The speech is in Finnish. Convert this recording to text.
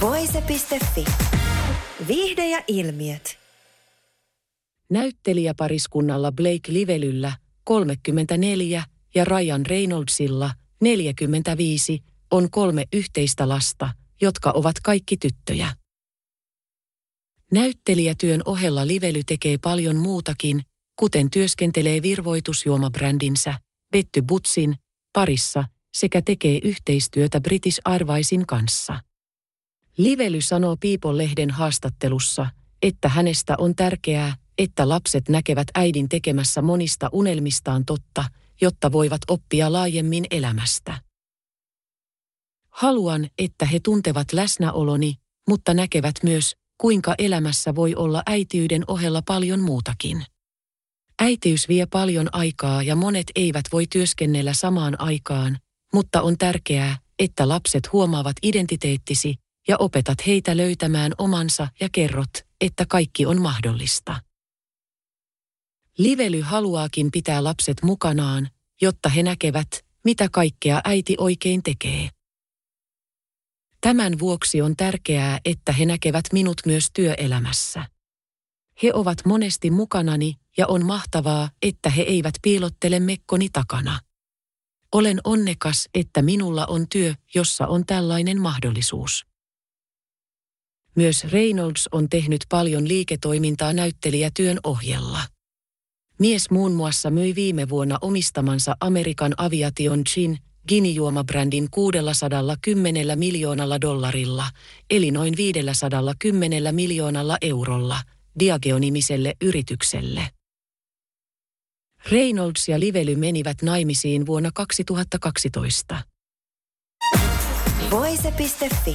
Voise.fi. Viihde ja ilmiöt. Näyttelijäpariskunnalla Blake Livelyllä 34 ja Ryan Reynoldsilla 45 on kolme yhteistä lasta, jotka ovat kaikki tyttöjä. Näyttelijätyön ohella Lively tekee paljon muutakin, kuten työskentelee virvoitusjuomabrändinsä Betty Butsin parissa sekä tekee yhteistyötä British Airwaysin kanssa. Lively sanoo People-lehden haastattelussa, että hänestä on tärkeää, että lapset näkevät äidin tekemässä monista unelmistaan totta, jotta voivat oppia laajemmin elämästä. Haluan, että he tuntevat läsnäoloni, mutta näkevät myös, kuinka elämässä voi olla äitiyden ohella paljon muutakin. Äitiys vie paljon aikaa ja monet eivät voi työskennellä samaan aikaan, mutta on tärkeää, että lapset huomaavat identiteettisi ja opetat heitä löytämään omansa ja kerrot, että kaikki on mahdollista. Lively haluaakin pitää lapset mukanaan, jotta he näkevät, mitä kaikkea äiti oikein tekee. Tämän vuoksi on tärkeää, että he näkevät minut myös työelämässä. He ovat monesti mukanani ja on mahtavaa, että he eivät piilottele mekkoni takana. Olen onnekas, että minulla on työ, jossa on tällainen mahdollisuus. Myös Reynolds on tehnyt paljon liiketoimintaa näyttelijätyön ohjella. Mies muun muassa myi viime vuonna omistamansa Amerikan Aviation Gin Ginijuomabrändin 610 miljoonalla dollarilla, eli noin 510 miljoonalla eurolla, Diageo-nimiselle yritykselle. Reynolds ja Lively menivät naimisiin vuonna 2012. Voise.fi.